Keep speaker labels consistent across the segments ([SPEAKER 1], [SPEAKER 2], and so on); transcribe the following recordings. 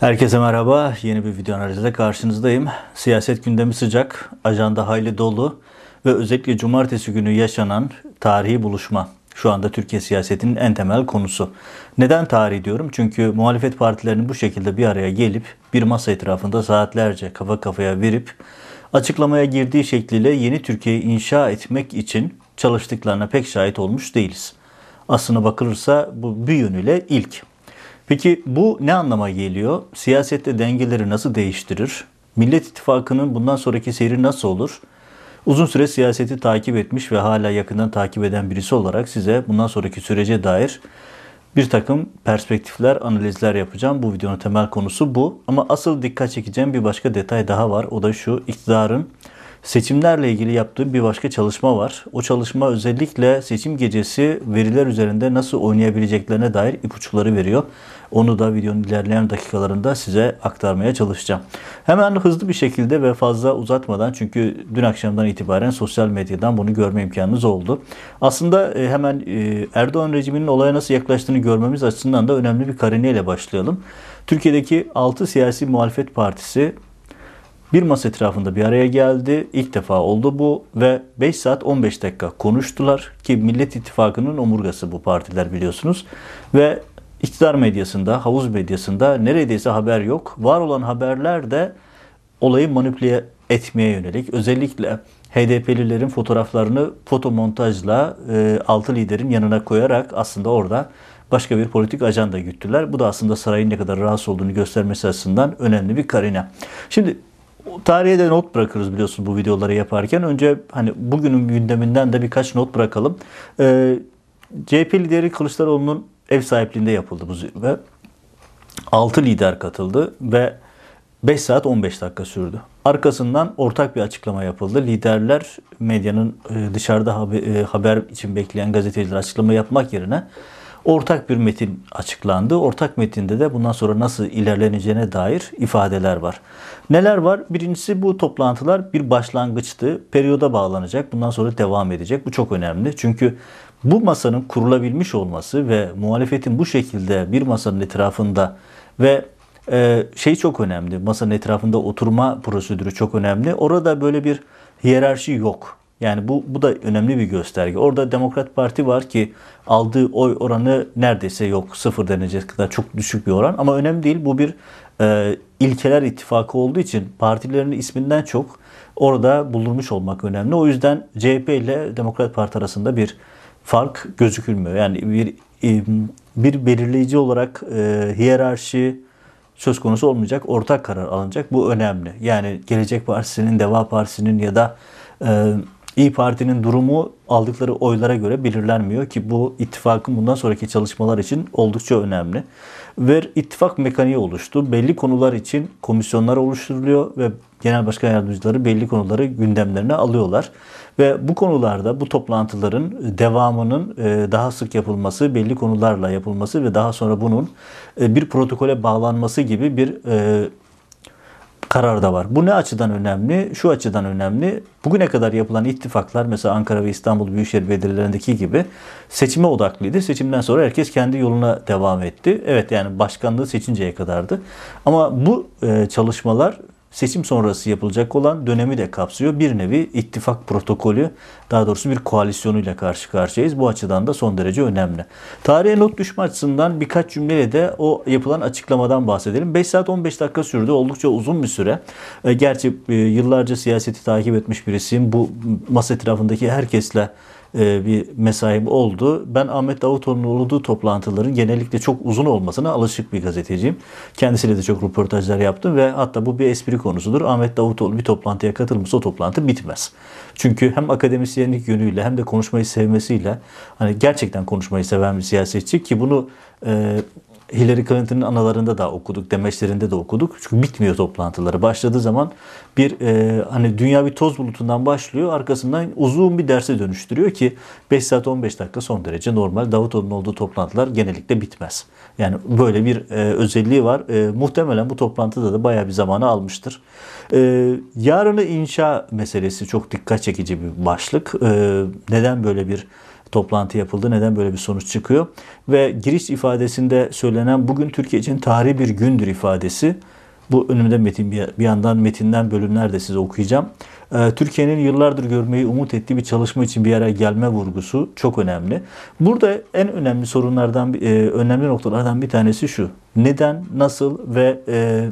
[SPEAKER 1] Herkese merhaba. Yeni bir video analizle karşınızdayım. Siyaset gündemi sıcak, ajanda hayli dolu ve özellikle cumartesi günü yaşanan tarihi buluşma şu anda Türkiye siyasetinin en temel konusu. Neden tarih diyorum? Çünkü muhalefet partilerinin bu şekilde bir araya gelip bir masa etrafında saatlerce kafa kafaya verip açıklamaya girdiği şekliyle yeni Türkiye'yi inşa etmek için çalıştıklarına pek şahit olmuş değiliz. Aslına bakılırsa bu bir yönüyle ilk. Peki bu ne anlama geliyor? Siyasette dengeleri nasıl değiştirir? Millet İttifakı'nın bundan sonraki seyri nasıl olur? Uzun süre siyaseti takip etmiş ve hala yakından takip eden birisi olarak size bundan sonraki sürece dair bir takım perspektifler, analizler yapacağım. Bu videonun temel konusu bu. Ama asıl dikkat çekeceğim bir başka detay daha var. O da şu iktidarın seçimlerle ilgili yaptığı bir başka çalışma var. O çalışma özellikle seçim gecesi veriler üzerinde nasıl oynayabileceklerine dair ipuçları veriyor. Onu da videonun ilerleyen dakikalarında size aktarmaya çalışacağım. Hemen hızlı bir şekilde ve fazla uzatmadan çünkü dün akşamdan itibaren sosyal medyadan bunu görme imkanınız oldu. Aslında e, hemen e, Erdoğan rejiminin olaya nasıl yaklaştığını görmemiz açısından da önemli bir karineyle başlayalım. Türkiye'deki 6 siyasi muhalefet partisi bir masa etrafında bir araya geldi. İlk defa oldu bu ve 5 saat 15 dakika konuştular ki Millet İttifakı'nın omurgası bu partiler biliyorsunuz. Ve iktidar medyasında, havuz medyasında neredeyse haber yok. Var olan haberler de olayı manipüle etmeye yönelik. Özellikle HDP'lilerin fotoğraflarını fotomontajla e, altı liderin yanına koyarak aslında orada başka bir politik ajanda güttüler. Bu da aslında sarayın ne kadar rahatsız olduğunu göstermesi açısından önemli bir karine. Şimdi tarihe de not bırakırız biliyorsunuz bu videoları yaparken. Önce hani bugünün gündeminden de birkaç not bırakalım. Ee, CHP lideri Kılıçdaroğlu'nun ev sahipliğinde yapıldı bu zirve. 6 lider katıldı ve 5 saat 15 dakika sürdü. Arkasından ortak bir açıklama yapıldı. Liderler medyanın e, dışarıda e, haber için bekleyen gazeteciler açıklama yapmak yerine ortak bir metin açıklandı. Ortak metinde de bundan sonra nasıl ilerleneceğine dair ifadeler var. Neler var? Birincisi bu toplantılar bir başlangıçtı. Periyoda bağlanacak. Bundan sonra devam edecek. Bu çok önemli. Çünkü bu masanın kurulabilmiş olması ve muhalefetin bu şekilde bir masanın etrafında ve e, şey çok önemli. Masanın etrafında oturma prosedürü çok önemli. Orada böyle bir hiyerarşi yok. Yani bu, bu da önemli bir gösterge. Orada Demokrat Parti var ki aldığı oy oranı neredeyse yok. Sıfır denecek kadar çok düşük bir oran. Ama önemli değil. Bu bir e, ilkeler ittifakı olduğu için partilerin isminden çok orada bulunmuş olmak önemli. O yüzden CHP ile Demokrat Parti arasında bir fark gözükülmüyor. Yani bir e, bir belirleyici olarak e, hiyerarşi söz konusu olmayacak. Ortak karar alınacak. Bu önemli. Yani Gelecek Partisi'nin, Deva Partisi'nin ya da e, İyi Parti'nin durumu aldıkları oylara göre belirlenmiyor ki bu ittifakın bundan sonraki çalışmalar için oldukça önemli. Ve ittifak mekaniği oluştu. Belli konular için komisyonlar oluşturuluyor ve genel başkan yardımcıları belli konuları gündemlerine alıyorlar. Ve bu konularda bu toplantıların devamının e, daha sık yapılması, belli konularla yapılması ve daha sonra bunun e, bir protokole bağlanması gibi bir e, karar da var. Bu ne açıdan önemli? Şu açıdan önemli. Bugüne kadar yapılan ittifaklar mesela Ankara ve İstanbul Büyükşehir Belediyelerindeki gibi seçime odaklıydı. Seçimden sonra herkes kendi yoluna devam etti. Evet yani başkanlığı seçinceye kadardı. Ama bu çalışmalar seçim sonrası yapılacak olan dönemi de kapsıyor. Bir nevi ittifak protokolü, daha doğrusu bir koalisyonuyla karşı karşıyayız. Bu açıdan da son derece önemli. Tarihe not düşme açısından birkaç cümleyle de o yapılan açıklamadan bahsedelim. 5 saat 15 dakika sürdü. Oldukça uzun bir süre. E, gerçi e, yıllarca siyaseti takip etmiş birisiyim. Bu masa etrafındaki herkesle e, bir mesaim oldu. Ben Ahmet Davutoğlu'nun olduğu toplantıların genellikle çok uzun olmasına alışık bir gazeteciyim. Kendisiyle de çok röportajlar yaptım ve hatta bu bir espri konusudur. Ahmet Davutoğlu bir toplantıya katılmışsa o toplantı bitmez. Çünkü hem akademisyenlik yönüyle hem de konuşmayı sevmesiyle hani gerçekten konuşmayı seven bir siyasetçi ki bunu e, Hillary Clinton'ın analarında da okuduk, demeçlerinde de okuduk. Çünkü bitmiyor toplantıları. Başladığı zaman bir e, hani dünya bir toz bulutundan başlıyor. Arkasından uzun bir derse dönüştürüyor ki 5 saat 15 dakika son derece normal. Davutoğlu'nun olduğu toplantılar genellikle bitmez. Yani böyle bir e, özelliği var. E, muhtemelen bu toplantıda da bayağı bir zamanı almıştır. E, yarını inşa meselesi çok dikkat çekici bir başlık. E, neden böyle bir toplantı yapıldı? Neden böyle bir sonuç çıkıyor? Ve giriş ifadesinde söylenen bugün Türkiye için tarihi bir gündür ifadesi. Bu önümde metin bir yandan metinden bölümler de size okuyacağım. Ee, Türkiye'nin yıllardır görmeyi umut ettiği bir çalışma için bir araya gelme vurgusu çok önemli. Burada en önemli sorunlardan, e, önemli noktalardan bir tanesi şu. Neden, nasıl ve e,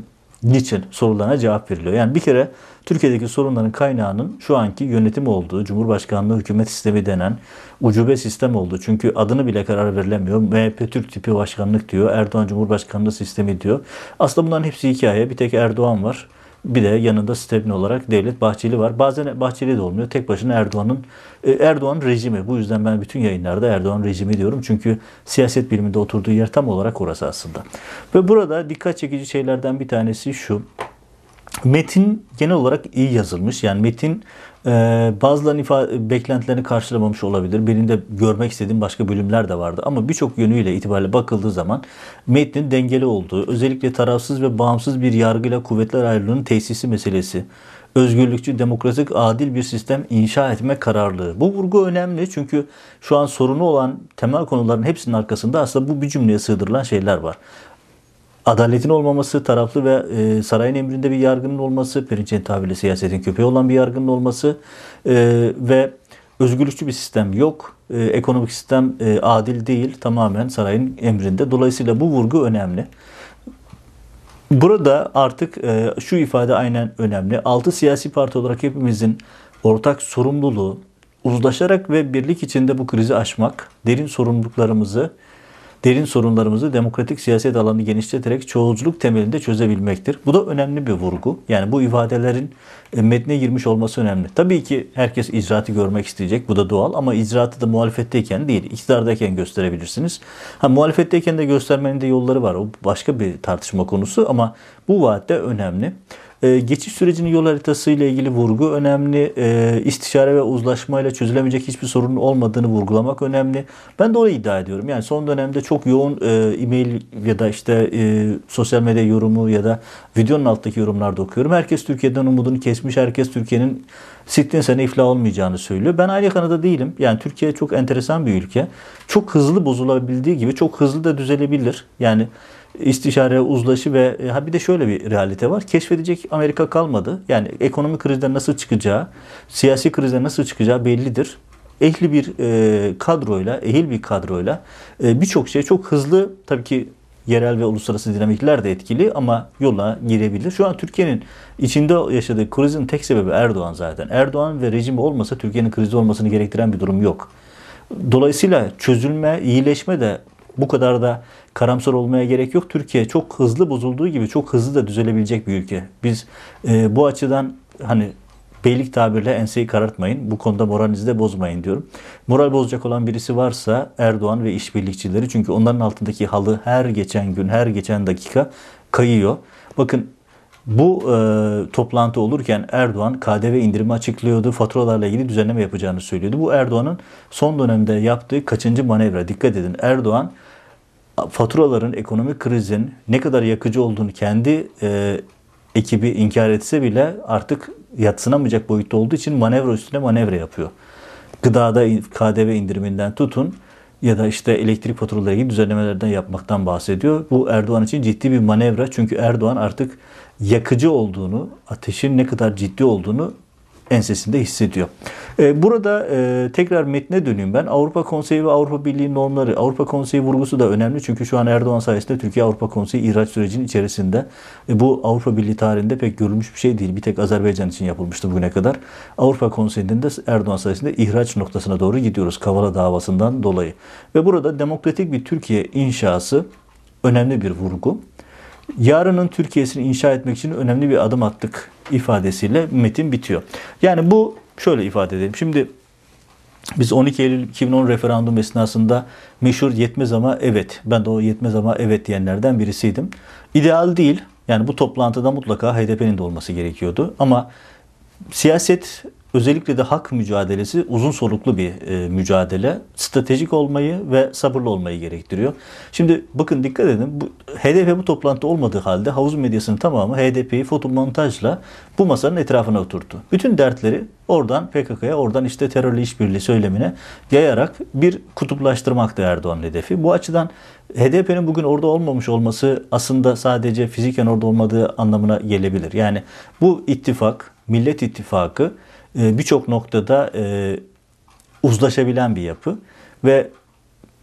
[SPEAKER 1] niçin sorularına cevap veriliyor. Yani bir kere Türkiye'deki sorunların kaynağının şu anki yönetim olduğu, Cumhurbaşkanlığı hükümet sistemi denen ucube sistem oldu. Çünkü adını bile karar verilemiyor. MHP Türk tipi başkanlık diyor, Erdoğan Cumhurbaşkanlığı sistemi diyor. Aslında bunların hepsi hikaye. Bir tek Erdoğan var. Bir de yanında Stepni olarak Devlet Bahçeli var. Bazen Bahçeli de olmuyor. Tek başına Erdoğan'ın e, Erdoğan rejimi. Bu yüzden ben bütün yayınlarda Erdoğan rejimi diyorum. Çünkü siyaset biliminde oturduğu yer tam olarak orası aslında. Ve burada dikkat çekici şeylerden bir tanesi şu. Metin genel olarak iyi yazılmış. Yani metin e, bazılarının ifade, beklentilerini karşılamamış olabilir. Benim de görmek istediğim başka bölümler de vardı. Ama birçok yönüyle itibariyle bakıldığı zaman metnin dengeli olduğu, özellikle tarafsız ve bağımsız bir yargıyla kuvvetler ayrılığının tesisi meselesi, özgürlükçü, demokratik, adil bir sistem inşa etme kararlılığı. Bu vurgu önemli çünkü şu an sorunu olan temel konuların hepsinin arkasında aslında bu bir cümleye sığdırılan şeyler var adaletin olmaması, taraflı ve e, sarayın emrinde bir yargının olması, Perinçek'in tabiriyle siyasetin köpeği olan bir yargının olması e, ve özgürlükçü bir sistem yok. E, ekonomik sistem e, adil değil, tamamen sarayın emrinde. Dolayısıyla bu vurgu önemli. Burada artık e, şu ifade aynen önemli. Altı siyasi parti olarak hepimizin ortak sorumluluğu uzlaşarak ve birlik içinde bu krizi aşmak, derin sorumluluklarımızı derin sorunlarımızı demokratik siyaset alanını genişleterek çoğulculuk temelinde çözebilmektir. Bu da önemli bir vurgu. Yani bu ifadelerin e, metne girmiş olması önemli. Tabii ki herkes icraatı görmek isteyecek. Bu da doğal ama icraatı da muhalefetteyken değil, iktidardayken gösterebilirsiniz. Ha, muhalefetteyken de göstermenin de yolları var. O başka bir tartışma konusu ama bu vaatte önemli. Ee, geçiş sürecinin yol haritası ile ilgili vurgu önemli. E, istişare ve uzlaşmayla çözülemeyecek hiçbir sorunun olmadığını vurgulamak önemli. Ben de onu iddia ediyorum. Yani son dönemde çok yoğun e, e-mail ya da işte e, sosyal medya yorumu ya da videonun alttaki yorumlarda okuyorum. Herkes Türkiye'den umudunu kesmiş. Herkes Türkiye'nin sittin sene iflah olmayacağını söylüyor. Ben aynı kanıda değilim. Yani Türkiye çok enteresan bir ülke. Çok hızlı bozulabildiği gibi çok hızlı da düzelebilir. Yani istişare, uzlaşı ve e, ha bir de şöyle bir realite var. Keşfedecek Amerika kalmadı. Yani ekonomik krizden nasıl çıkacağı, siyasi krizden nasıl çıkacağı bellidir. Ehli bir e, kadroyla, ehil bir kadroyla e, birçok şey çok hızlı tabii ki yerel ve uluslararası dinamikler de etkili ama yola girebilir. Şu an Türkiye'nin içinde yaşadığı krizin tek sebebi Erdoğan zaten. Erdoğan ve rejimi olmasa Türkiye'nin krizi olmasını gerektiren bir durum yok. Dolayısıyla çözülme, iyileşme de bu kadar da karamsar olmaya gerek yok. Türkiye çok hızlı bozulduğu gibi çok hızlı da düzelebilecek bir ülke. Biz e, bu açıdan hani beylik tabirle enseyi karartmayın. Bu konuda moralinizi de bozmayın diyorum. Moral bozacak olan birisi varsa Erdoğan ve işbirlikçileri. Çünkü onların altındaki halı her geçen gün, her geçen dakika kayıyor. Bakın bu e, toplantı olurken Erdoğan KDV indirimi açıklıyordu. Faturalarla ilgili düzenleme yapacağını söylüyordu. Bu Erdoğan'ın son dönemde yaptığı kaçıncı manevra? Dikkat edin. Erdoğan faturaların, ekonomik krizin ne kadar yakıcı olduğunu kendi e, ekibi inkar etse bile artık yatsınamayacak boyutta olduğu için manevra üstüne manevra yapıyor. Gıdada KDV indiriminden tutun ya da işte elektrik faturaları ilgili düzenlemelerden yapmaktan bahsediyor. Bu Erdoğan için ciddi bir manevra çünkü Erdoğan artık yakıcı olduğunu, ateşin ne kadar ciddi olduğunu ensesinde hissediyor. Ee, burada e, tekrar metne döneyim ben. Avrupa Konseyi ve Avrupa Birliği normları, Avrupa Konseyi vurgusu da önemli. Çünkü şu an Erdoğan sayesinde Türkiye Avrupa Konseyi ihraç sürecinin içerisinde. E, bu Avrupa Birliği tarihinde pek görülmüş bir şey değil. Bir tek Azerbaycan için yapılmıştı bugüne kadar. Avrupa Konseyi'nden de Erdoğan sayesinde ihraç noktasına doğru gidiyoruz. Kavala davasından dolayı. Ve burada demokratik bir Türkiye inşası önemli bir vurgu yarının Türkiye'sini inşa etmek için önemli bir adım attık ifadesiyle metin bitiyor. Yani bu şöyle ifade edelim. Şimdi biz 12 Eylül 2010 referandum esnasında meşhur yetmez ama evet. Ben de o yetmez ama evet diyenlerden birisiydim. İdeal değil. Yani bu toplantıda mutlaka HDP'nin de olması gerekiyordu. Ama siyaset özellikle de hak mücadelesi uzun soluklu bir e, mücadele. Stratejik olmayı ve sabırlı olmayı gerektiriyor. Şimdi bakın dikkat edin. Bu, HDP bu toplantı olmadığı halde havuz medyasının tamamı HDP'yi fotomontajla bu masanın etrafına oturttu. Bütün dertleri oradan PKK'ya, oradan işte terörle işbirliği söylemine yayarak bir kutuplaştırmaktı Erdoğan'ın hedefi. Bu açıdan HDP'nin bugün orada olmamış olması aslında sadece fiziken orada olmadığı anlamına gelebilir. Yani bu ittifak, Millet İttifakı birçok noktada e, uzlaşabilen bir yapı ve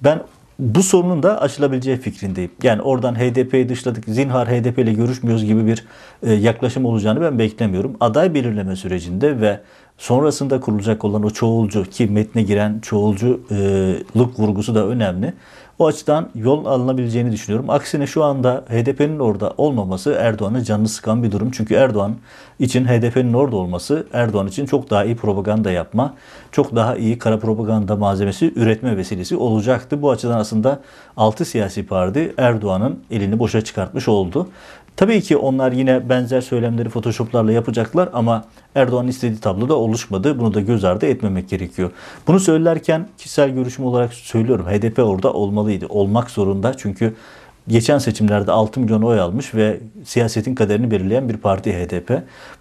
[SPEAKER 1] ben bu sorunun da aşılabileceği fikrindeyim. Yani oradan HDP'yi dışladık, zinhar HDP ile görüşmüyoruz gibi bir e, yaklaşım olacağını ben beklemiyorum. Aday belirleme sürecinde ve sonrasında kurulacak olan o çoğulcu ki metne giren çoğulculuk vurgusu da önemli. O açıdan yol alınabileceğini düşünüyorum. Aksine şu anda HDP'nin orada olmaması Erdoğan'ın canını sıkan bir durum. Çünkü Erdoğan için HDP'nin orada olması Erdoğan için çok daha iyi propaganda yapma, çok daha iyi kara propaganda malzemesi üretme vesilesi olacaktı. Bu açıdan aslında 6 siyasi parti Erdoğan'ın elini boşa çıkartmış oldu. Tabii ki onlar yine benzer söylemleri photoshoplarla yapacaklar ama Erdoğan'ın istediği tabloda oluşmadı. Bunu da göz ardı etmemek gerekiyor. Bunu söylerken kişisel görüşüm olarak söylüyorum. HDP orada olmalıydı. Olmak zorunda. Çünkü geçen seçimlerde 6 milyon oy almış ve siyasetin kaderini belirleyen bir parti HDP.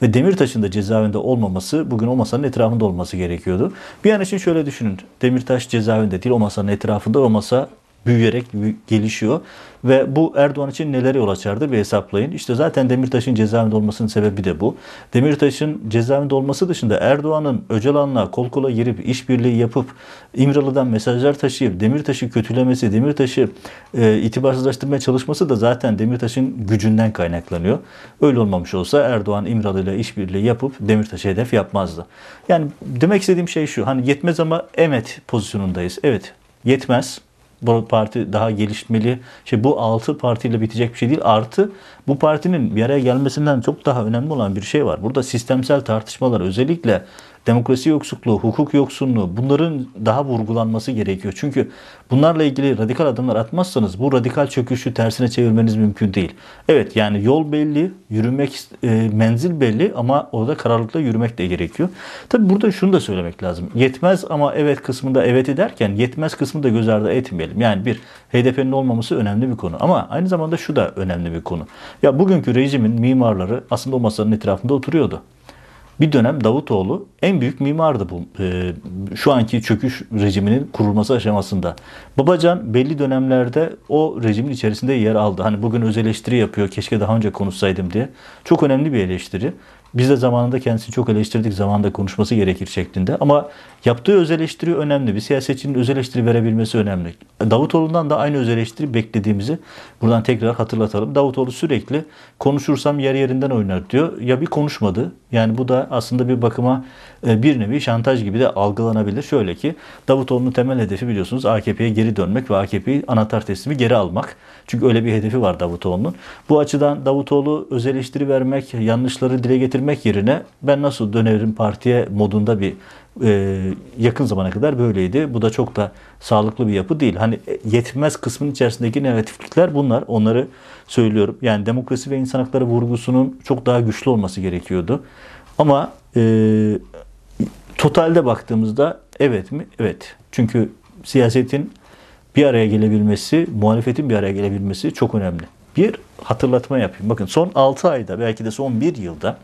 [SPEAKER 1] Ve Demirtaş'ın da cezaevinde olmaması bugün o masanın etrafında olması gerekiyordu. Bir an için şöyle düşünün. Demirtaş cezaevinde değil o masanın etrafında o masa büyüyerek gelişiyor. Ve bu Erdoğan için neler yol açardı bir hesaplayın. İşte zaten Demirtaş'ın cezaevinde olmasının sebebi de bu. Demirtaş'ın cezaevinde olması dışında Erdoğan'ın Öcalan'la kol kola girip işbirliği yapıp İmralı'dan mesajlar taşıyıp Demirtaş'ı kötülemesi, Demirtaş'ı e, itibarsızlaştırmaya çalışması da zaten Demirtaş'ın gücünden kaynaklanıyor. Öyle olmamış olsa Erdoğan İmralı'yla işbirliği yapıp Demirtaş'ı hedef yapmazdı. Yani demek istediğim şey şu. Hani yetmez ama evet pozisyonundayız. Evet yetmez bu parti daha gelişmeli. Şey bu altı partiyle bitecek bir şey değil. Artı bu partinin bir araya gelmesinden çok daha önemli olan bir şey var. Burada sistemsel tartışmalar özellikle demokrasi yoksulluğu, hukuk yoksunluğu bunların daha vurgulanması gerekiyor. Çünkü bunlarla ilgili radikal adımlar atmazsanız bu radikal çöküşü tersine çevirmeniz mümkün değil. Evet yani yol belli, yürümek e, menzil belli ama orada kararlılıkla yürümek de gerekiyor. Tabi burada şunu da söylemek lazım. Yetmez ama evet kısmında evet ederken yetmez kısmı da göz ardı etmeyelim. Yani bir HDP'nin olmaması önemli bir konu ama aynı zamanda şu da önemli bir konu. Ya bugünkü rejimin mimarları aslında o masanın etrafında oturuyordu. Bir dönem Davutoğlu en büyük mimardı bu e, şu anki çöküş rejiminin kurulması aşamasında. Babacan belli dönemlerde o rejimin içerisinde yer aldı. Hani bugün öz eleştiri yapıyor keşke daha önce konuşsaydım diye. Çok önemli bir eleştiri. Biz de zamanında kendisini çok eleştirdik. Zamanında konuşması gerekir şeklinde. Ama yaptığı öz eleştiri önemli. Bir siyasetçinin öz eleştiri verebilmesi önemli. Davutoğlu'ndan da aynı öz eleştiri beklediğimizi buradan tekrar hatırlatalım. Davutoğlu sürekli konuşursam yer yerinden oynar diyor. Ya bir konuşmadı. Yani bu da aslında bir bakıma e, bir nevi şantaj gibi de algılanabilir. Şöyle ki Davutoğlu'nun temel hedefi biliyorsunuz AKP'ye geri dönmek ve AKP'yi anahtar teslimi geri almak. Çünkü öyle bir hedefi var Davutoğlu'nun. Bu açıdan Davutoğlu öz eleştiri vermek, yanlışları dile getirmek yerine ben nasıl dönerim partiye modunda bir e, yakın zamana kadar böyleydi. Bu da çok da sağlıklı bir yapı değil. Hani yetmez kısmın içerisindeki negatiflikler bunlar. Onları söylüyorum. Yani demokrasi ve insan hakları vurgusunun çok daha güçlü olması gerekiyordu. Ama e, totalde baktığımızda evet mi? Evet. Çünkü siyasetin bir araya gelebilmesi, muhalefetin bir araya gelebilmesi çok önemli. Bir hatırlatma yapayım. Bakın son 6 ayda belki de son 1 yılda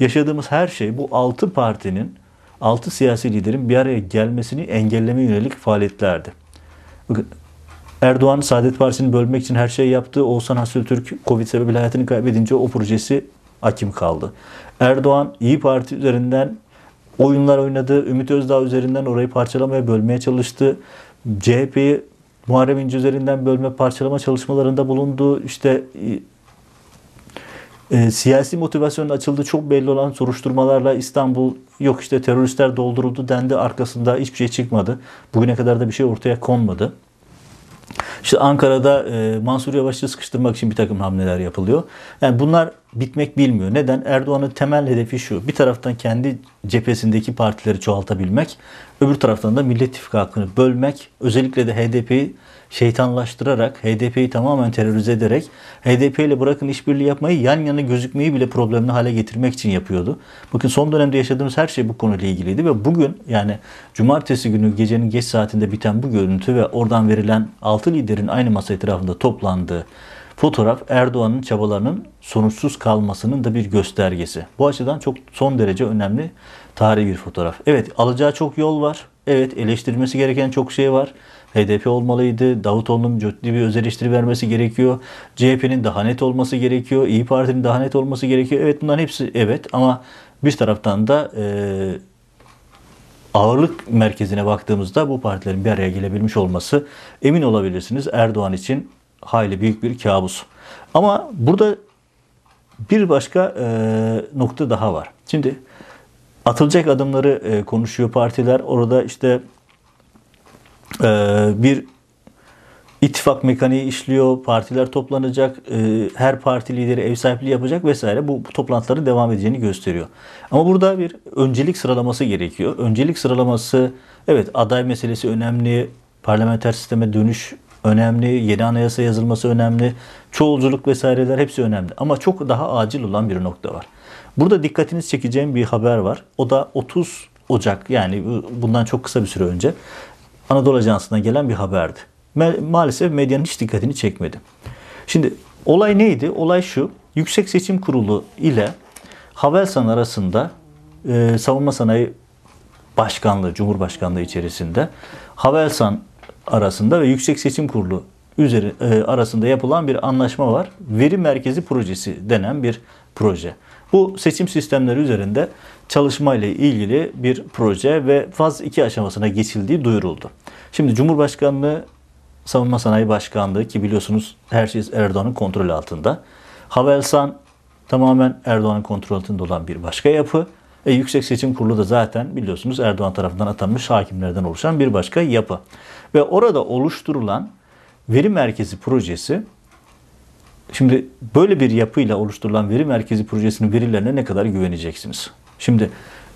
[SPEAKER 1] yaşadığımız her şey bu 6 partinin, 6 siyasi liderin bir araya gelmesini engelleme yönelik faaliyetlerdi. Bakın Erdoğan Saadet Partisi'ni bölmek için her şeyi yaptı. Oğuzhan Hasretürk Covid sebebiyle hayatını kaybedince o projesi akim kaldı. Erdoğan İyi Parti üzerinden oyunlar oynadı. Ümit Özdağ üzerinden orayı parçalamaya, bölmeye çalıştı. CHP'yi Muharrem İnce üzerinden bölme parçalama çalışmalarında bulundu. İşte e, e, siyasi motivasyonun açıldığı çok belli olan soruşturmalarla İstanbul yok işte teröristler dolduruldu dendi arkasında hiçbir şey çıkmadı. Bugüne kadar da bir şey ortaya konmadı. İşte Ankara'da e, Mansur Yavaş'ı sıkıştırmak için bir takım hamleler yapılıyor. Yani bunlar bitmek bilmiyor. Neden? Erdoğan'ın temel hedefi şu. Bir taraftan kendi cephesindeki partileri çoğaltabilmek. Öbür taraftan da Millet İttifakı'nı bölmek, özellikle de HDP'yi şeytanlaştırarak, HDP'yi tamamen terörize ederek, HDP ile bırakın işbirliği yapmayı, yan yana gözükmeyi bile problemli hale getirmek için yapıyordu. Bakın son dönemde yaşadığımız her şey bu konuyla ilgiliydi ve bugün yani cumartesi günü gecenin geç saatinde biten bu görüntü ve oradan verilen 6 liderin aynı masa etrafında toplandığı fotoğraf Erdoğan'ın çabalarının sonuçsuz kalmasının da bir göstergesi. Bu açıdan çok son derece önemli tarihi bir fotoğraf. Evet alacağı çok yol var. Evet eleştirilmesi gereken çok şey var. HDP olmalıydı. Davutoğlu'nun ciddi bir öz eleştiri vermesi gerekiyor. CHP'nin daha net olması gerekiyor. İyi Parti'nin daha net olması gerekiyor. Evet bunların hepsi evet ama bir taraftan da e, ağırlık merkezine baktığımızda bu partilerin bir araya gelebilmiş olması emin olabilirsiniz Erdoğan için hayli büyük bir kabus. Ama burada bir başka e, nokta daha var. Şimdi atılacak adımları e, konuşuyor partiler. Orada işte e, bir ittifak mekaniği işliyor. Partiler toplanacak. E, her parti lideri ev sahipliği yapacak vesaire. Bu, bu toplantıların devam edeceğini gösteriyor. Ama burada bir öncelik sıralaması gerekiyor. Öncelik sıralaması evet aday meselesi önemli. Parlamenter sisteme dönüş önemli, yeni anayasa yazılması önemli, çoğulculuk vesaireler hepsi önemli. Ama çok daha acil olan bir nokta var. Burada dikkatinizi çekeceğim bir haber var. O da 30 Ocak yani bundan çok kısa bir süre önce Anadolu Ajansı'na gelen bir haberdi. Maalesef medyanın hiç dikkatini çekmedi. Şimdi olay neydi? Olay şu. Yüksek Seçim Kurulu ile Havelsan arasında e, Savunma Sanayi Başkanlığı, Cumhurbaşkanlığı içerisinde Havelsan arasında ve Yüksek Seçim Kurulu üzeri e, arasında yapılan bir anlaşma var. Veri Merkezi Projesi denen bir proje. Bu seçim sistemleri üzerinde çalışma ile ilgili bir proje ve faz 2 aşamasına geçildiği duyuruldu. Şimdi Cumhurbaşkanlığı Savunma Sanayi Başkanlığı ki biliyorsunuz her şey Erdoğan'ın kontrolü altında. Havelsan tamamen Erdoğan'ın kontrolü altında olan bir başka yapı. E, Yüksek Seçim Kurulu da zaten biliyorsunuz Erdoğan tarafından atanmış hakimlerden oluşan bir başka yapı. Ve orada oluşturulan veri merkezi projesi şimdi böyle bir yapıyla oluşturulan veri merkezi projesinin verilerine ne kadar güveneceksiniz? Şimdi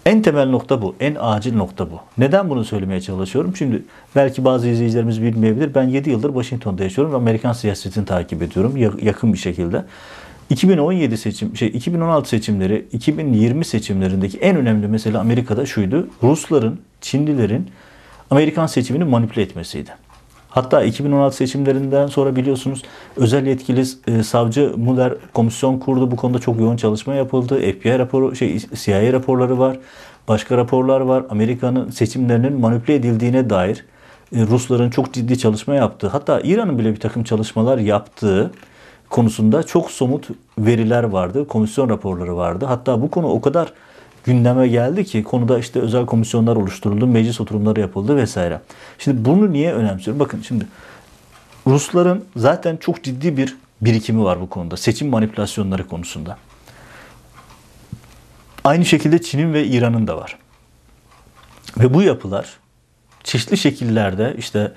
[SPEAKER 1] en temel nokta bu. En acil nokta bu. Neden bunu söylemeye çalışıyorum? Şimdi belki bazı izleyicilerimiz bilmeyebilir. Ben 7 yıldır Washington'da yaşıyorum ve Amerikan siyasetini takip ediyorum yakın bir şekilde. 2017 seçim, şey 2016 seçimleri, 2020 seçimlerindeki en önemli mesele Amerika'da şuydu. Rusların, Çinlilerin Amerikan seçimini manipüle etmesiydi. Hatta 2016 seçimlerinden sonra biliyorsunuz özel yetkili e, savcı Mueller komisyon kurdu. Bu konuda çok yoğun çalışma yapıldı. FBI raporu, şey CIA raporları var. Başka raporlar var. Amerika'nın seçimlerinin manipüle edildiğine dair e, Rusların çok ciddi çalışma yaptığı, hatta İran'ın bile bir takım çalışmalar yaptığı konusunda çok somut veriler vardı. Komisyon raporları vardı. Hatta bu konu o kadar gündeme geldi ki konuda işte özel komisyonlar oluşturuldu, meclis oturumları yapıldı vesaire. Şimdi bunu niye önemsiyorum? Bakın şimdi Rusların zaten çok ciddi bir birikimi var bu konuda. Seçim manipülasyonları konusunda. Aynı şekilde Çin'in ve İran'ın da var. Ve bu yapılar çeşitli şekillerde işte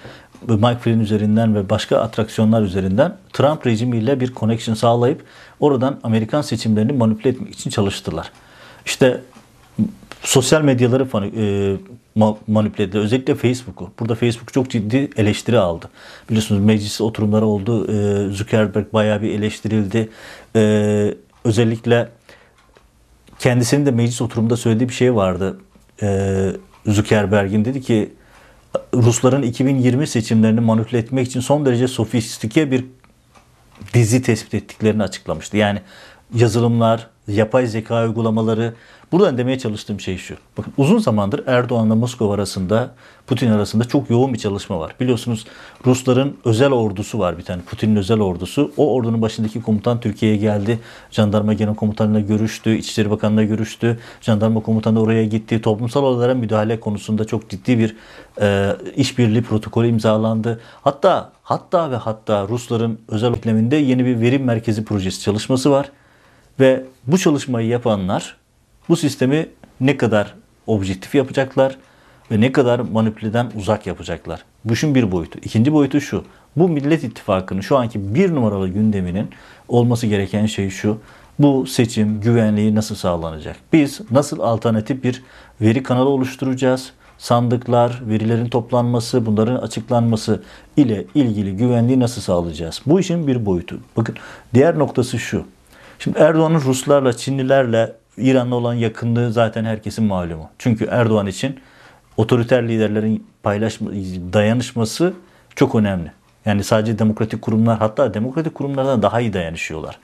[SPEAKER 1] Mike Flynn üzerinden ve başka atraksiyonlar üzerinden Trump rejimiyle bir connection sağlayıp oradan Amerikan seçimlerini manipüle etmek için çalıştılar. İşte sosyal medyaları e, manipüle edildi. Özellikle Facebook'u. Burada Facebook çok ciddi eleştiri aldı. Biliyorsunuz meclis oturumları oldu. E, Zuckerberg bayağı bir eleştirildi. E, özellikle kendisinin de meclis oturumunda söylediği bir şey vardı. Zuckerberg'in dedi ki Rusların 2020 seçimlerini manipüle etmek için son derece sofistike bir dizi tespit ettiklerini açıklamıştı. Yani yazılımlar, yapay zeka uygulamaları. Buradan demeye çalıştığım şey şu. Bakın uzun zamandır Erdoğan'la Moskova arasında, Putin arasında çok yoğun bir çalışma var. Biliyorsunuz Rusların özel ordusu var bir tane. Putin'in özel ordusu. O ordunun başındaki komutan Türkiye'ye geldi. Jandarma Genel Komutanı'yla görüştü. İçişleri Bakanı'yla görüştü. Jandarma Komutanı oraya gitti. Toplumsal olaylara müdahale konusunda çok ciddi bir e, işbirliği protokolü imzalandı. Hatta hatta ve hatta Rusların özel ekleminde yeni bir verim merkezi projesi çalışması var. Ve bu çalışmayı yapanlar bu sistemi ne kadar objektif yapacaklar ve ne kadar manipüleden uzak yapacaklar. Bu işin bir boyutu. İkinci boyutu şu. Bu Millet İttifakı'nın şu anki bir numaralı gündeminin olması gereken şey şu. Bu seçim güvenliği nasıl sağlanacak? Biz nasıl alternatif bir veri kanalı oluşturacağız? sandıklar, verilerin toplanması, bunların açıklanması ile ilgili güvenliği nasıl sağlayacağız? Bu işin bir boyutu. Bakın diğer noktası şu. Şimdi Erdoğan'ın Ruslarla, Çinlilerle, İran'la olan yakınlığı zaten herkesin malumu. Çünkü Erdoğan için otoriter liderlerin paylaşma, dayanışması çok önemli. Yani sadece demokratik kurumlar hatta demokratik kurumlardan daha iyi dayanışıyorlar.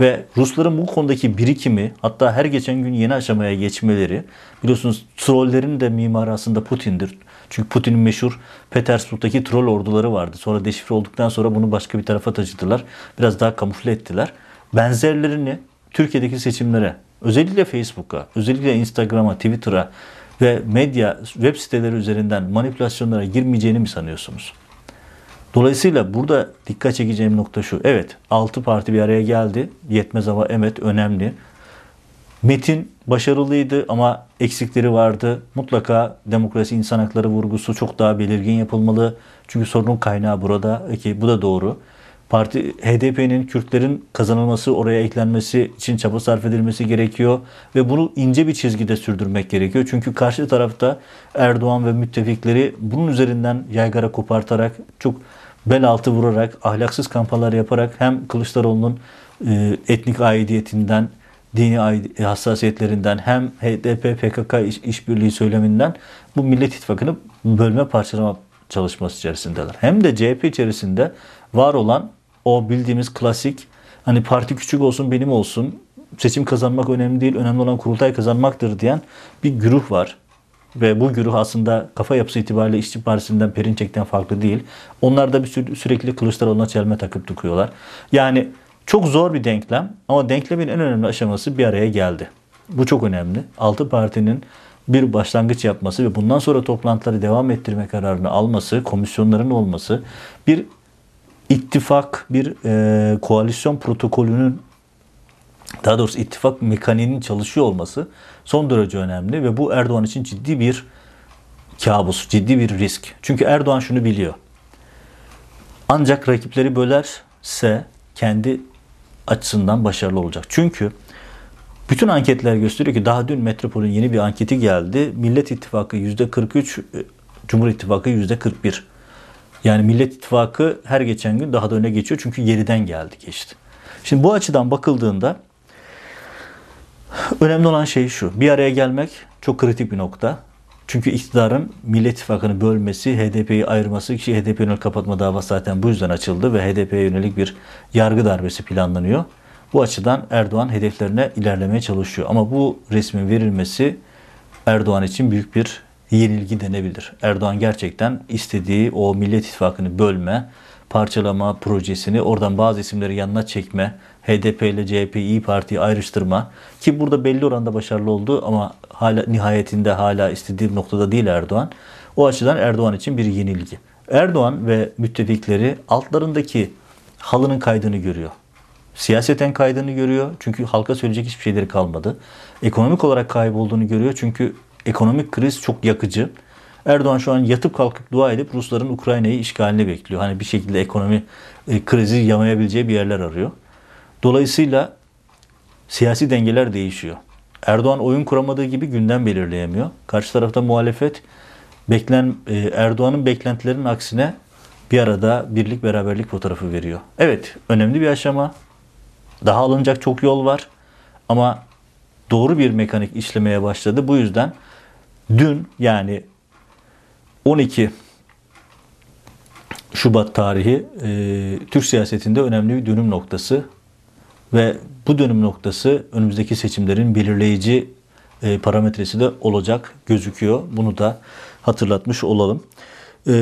[SPEAKER 1] Ve Rusların bu konudaki birikimi hatta her geçen gün yeni aşamaya geçmeleri biliyorsunuz trollerin de mimarı aslında Putin'dir. Çünkü Putin'in meşhur Petersburg'daki troll orduları vardı. Sonra deşifre olduktan sonra bunu başka bir tarafa taşıdılar. Biraz daha kamufle ettiler. Benzerlerini Türkiye'deki seçimlere özellikle Facebook'a, özellikle Instagram'a, Twitter'a ve medya web siteleri üzerinden manipülasyonlara girmeyeceğini mi sanıyorsunuz? Dolayısıyla burada dikkat çekeceğim nokta şu. Evet 6 parti bir araya geldi. Yetmez ama evet önemli. Metin başarılıydı ama eksikleri vardı. Mutlaka demokrasi, insan hakları vurgusu çok daha belirgin yapılmalı. Çünkü sorunun kaynağı burada ki bu da doğru. Parti HDP'nin Kürtlerin kazanılması, oraya eklenmesi için çaba sarf edilmesi gerekiyor ve bunu ince bir çizgide sürdürmek gerekiyor. Çünkü karşı tarafta Erdoğan ve müttefikleri bunun üzerinden yaygara kopartarak çok bel altı vurarak, ahlaksız kampanyalar yaparak hem Kılıçdaroğlu'nun e, etnik aidiyetinden, dini hassasiyetlerinden hem HDP PKK iş, işbirliği söyleminden bu Millet İttifakı'nı bölme parçalama çalışması içerisindeler. Hem de CHP içerisinde var olan o bildiğimiz klasik hani parti küçük olsun benim olsun seçim kazanmak önemli değil önemli olan kurultay kazanmaktır diyen bir güruh var. Ve bu güruh aslında kafa yapısı itibariyle İşçi Partisi'nden Perinçek'ten farklı değil. Onlar da bir sü- sürekli Kılıçdaroğlu'na çelme takıp tıkıyorlar. Yani çok zor bir denklem ama denklemin en önemli aşaması bir araya geldi. Bu çok önemli. Altı partinin bir başlangıç yapması ve bundan sonra toplantıları devam ettirme kararını alması, komisyonların olması, bir ittifak, bir e, koalisyon protokolünün daha doğrusu ittifak mekaniğinin çalışıyor olması son derece önemli ve bu Erdoğan için ciddi bir kabus, ciddi bir risk. Çünkü Erdoğan şunu biliyor. Ancak rakipleri bölerse kendi açısından başarılı olacak. Çünkü bütün anketler gösteriyor ki daha dün Metropol'ün yeni bir anketi geldi. Millet İttifakı %43, e, Cumhur İttifakı %41. Yani Millet İttifakı her geçen gün daha da öne geçiyor çünkü geriden geldi geçti. Şimdi bu açıdan bakıldığında önemli olan şey şu. Bir araya gelmek çok kritik bir nokta. Çünkü iktidarın Millet İttifakı'nı bölmesi, HDP'yi ayırması, ki HDP yönelik kapatma davası zaten bu yüzden açıldı ve HDP'ye yönelik bir yargı darbesi planlanıyor. Bu açıdan Erdoğan hedeflerine ilerlemeye çalışıyor. Ama bu resmin verilmesi Erdoğan için büyük bir yenilgi denebilir. Erdoğan gerçekten istediği o Millet İttifakı'nı bölme, parçalama projesini oradan bazı isimleri yanına çekme, HDP ile CHP, İyi Parti'yi ayrıştırma ki burada belli oranda başarılı oldu ama hala nihayetinde hala istediği noktada değil Erdoğan. O açıdan Erdoğan için bir yenilgi. Erdoğan ve müttefikleri altlarındaki halının kaydını görüyor. Siyaseten kaydını görüyor çünkü halka söyleyecek hiçbir şeyleri kalmadı. Ekonomik olarak kaybolduğunu görüyor çünkü ekonomik kriz çok yakıcı. Erdoğan şu an yatıp kalkıp dua edip Rusların Ukrayna'yı işgalini bekliyor. Hani bir şekilde ekonomi e, krizi yamayabileceği bir yerler arıyor. Dolayısıyla siyasi dengeler değişiyor. Erdoğan oyun kuramadığı gibi gündem belirleyemiyor. Karşı tarafta muhalefet beklen e, Erdoğan'ın beklentilerinin aksine bir arada birlik beraberlik fotoğrafı veriyor. Evet, önemli bir aşama. Daha alınacak çok yol var. Ama doğru bir mekanik işlemeye başladı. Bu yüzden dün yani 12 Şubat tarihi e, Türk siyasetinde önemli bir dönüm noktası ve bu dönüm noktası önümüzdeki seçimlerin belirleyici e, parametresi de olacak gözüküyor. Bunu da hatırlatmış olalım. E,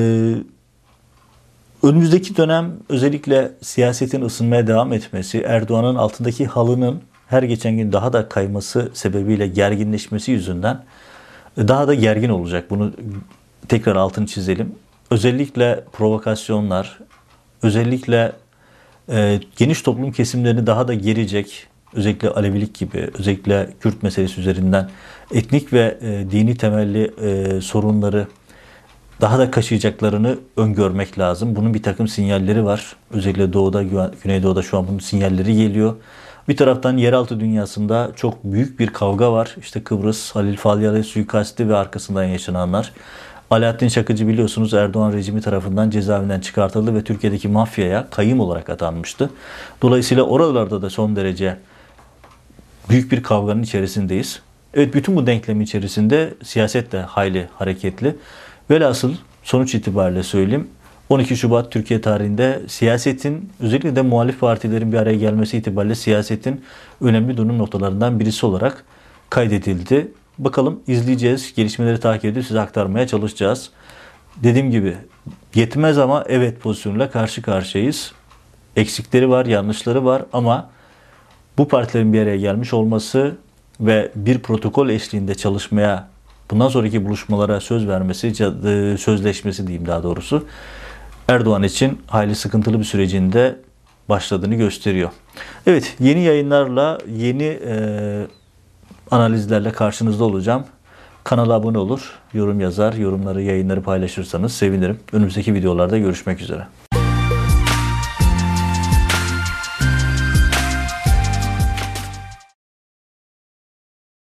[SPEAKER 1] önümüzdeki dönem özellikle siyasetin ısınmaya devam etmesi, Erdoğan'ın altındaki halının her geçen gün daha da kayması sebebiyle gerginleşmesi yüzünden daha da gergin olacak. Bunu tekrar altını çizelim. Özellikle provokasyonlar, özellikle e, geniş toplum kesimlerini daha da gerecek, özellikle Alevilik gibi, özellikle Kürt meselesi üzerinden etnik ve e, dini temelli e, sorunları daha da kaşıyacaklarını öngörmek lazım. Bunun bir takım sinyalleri var. Özellikle doğuda, güneydoğuda şu an bunun sinyalleri geliyor. Bir taraftan yeraltı dünyasında çok büyük bir kavga var. İşte Kıbrıs, Halil Falyalı suikasti ve arkasından yaşananlar. Alaaddin Çakıcı biliyorsunuz Erdoğan rejimi tarafından cezaevinden çıkartıldı ve Türkiye'deki mafyaya kayım olarak atanmıştı. Dolayısıyla oralarda da son derece büyük bir kavganın içerisindeyiz. Evet bütün bu denklemin içerisinde siyaset de hayli hareketli. Velhasıl sonuç itibariyle söyleyeyim 12 Şubat Türkiye tarihinde siyasetin özellikle de muhalif partilerin bir araya gelmesi itibariyle siyasetin önemli dönüm noktalarından birisi olarak kaydedildi. Bakalım izleyeceğiz, gelişmeleri takip edip size aktarmaya çalışacağız. Dediğim gibi yetmez ama evet pozisyonuyla karşı karşıyayız. Eksikleri var, yanlışları var ama bu partilerin bir araya gelmiş olması ve bir protokol eşliğinde çalışmaya bundan sonraki buluşmalara söz vermesi, e, sözleşmesi diyeyim daha doğrusu Erdoğan için hayli sıkıntılı bir sürecinde başladığını gösteriyor. Evet yeni yayınlarla yeni e, analizlerle karşınızda olacağım. Kanala abone olur, yorum yazar, yorumları, yayınları paylaşırsanız sevinirim. Önümüzdeki videolarda görüşmek üzere.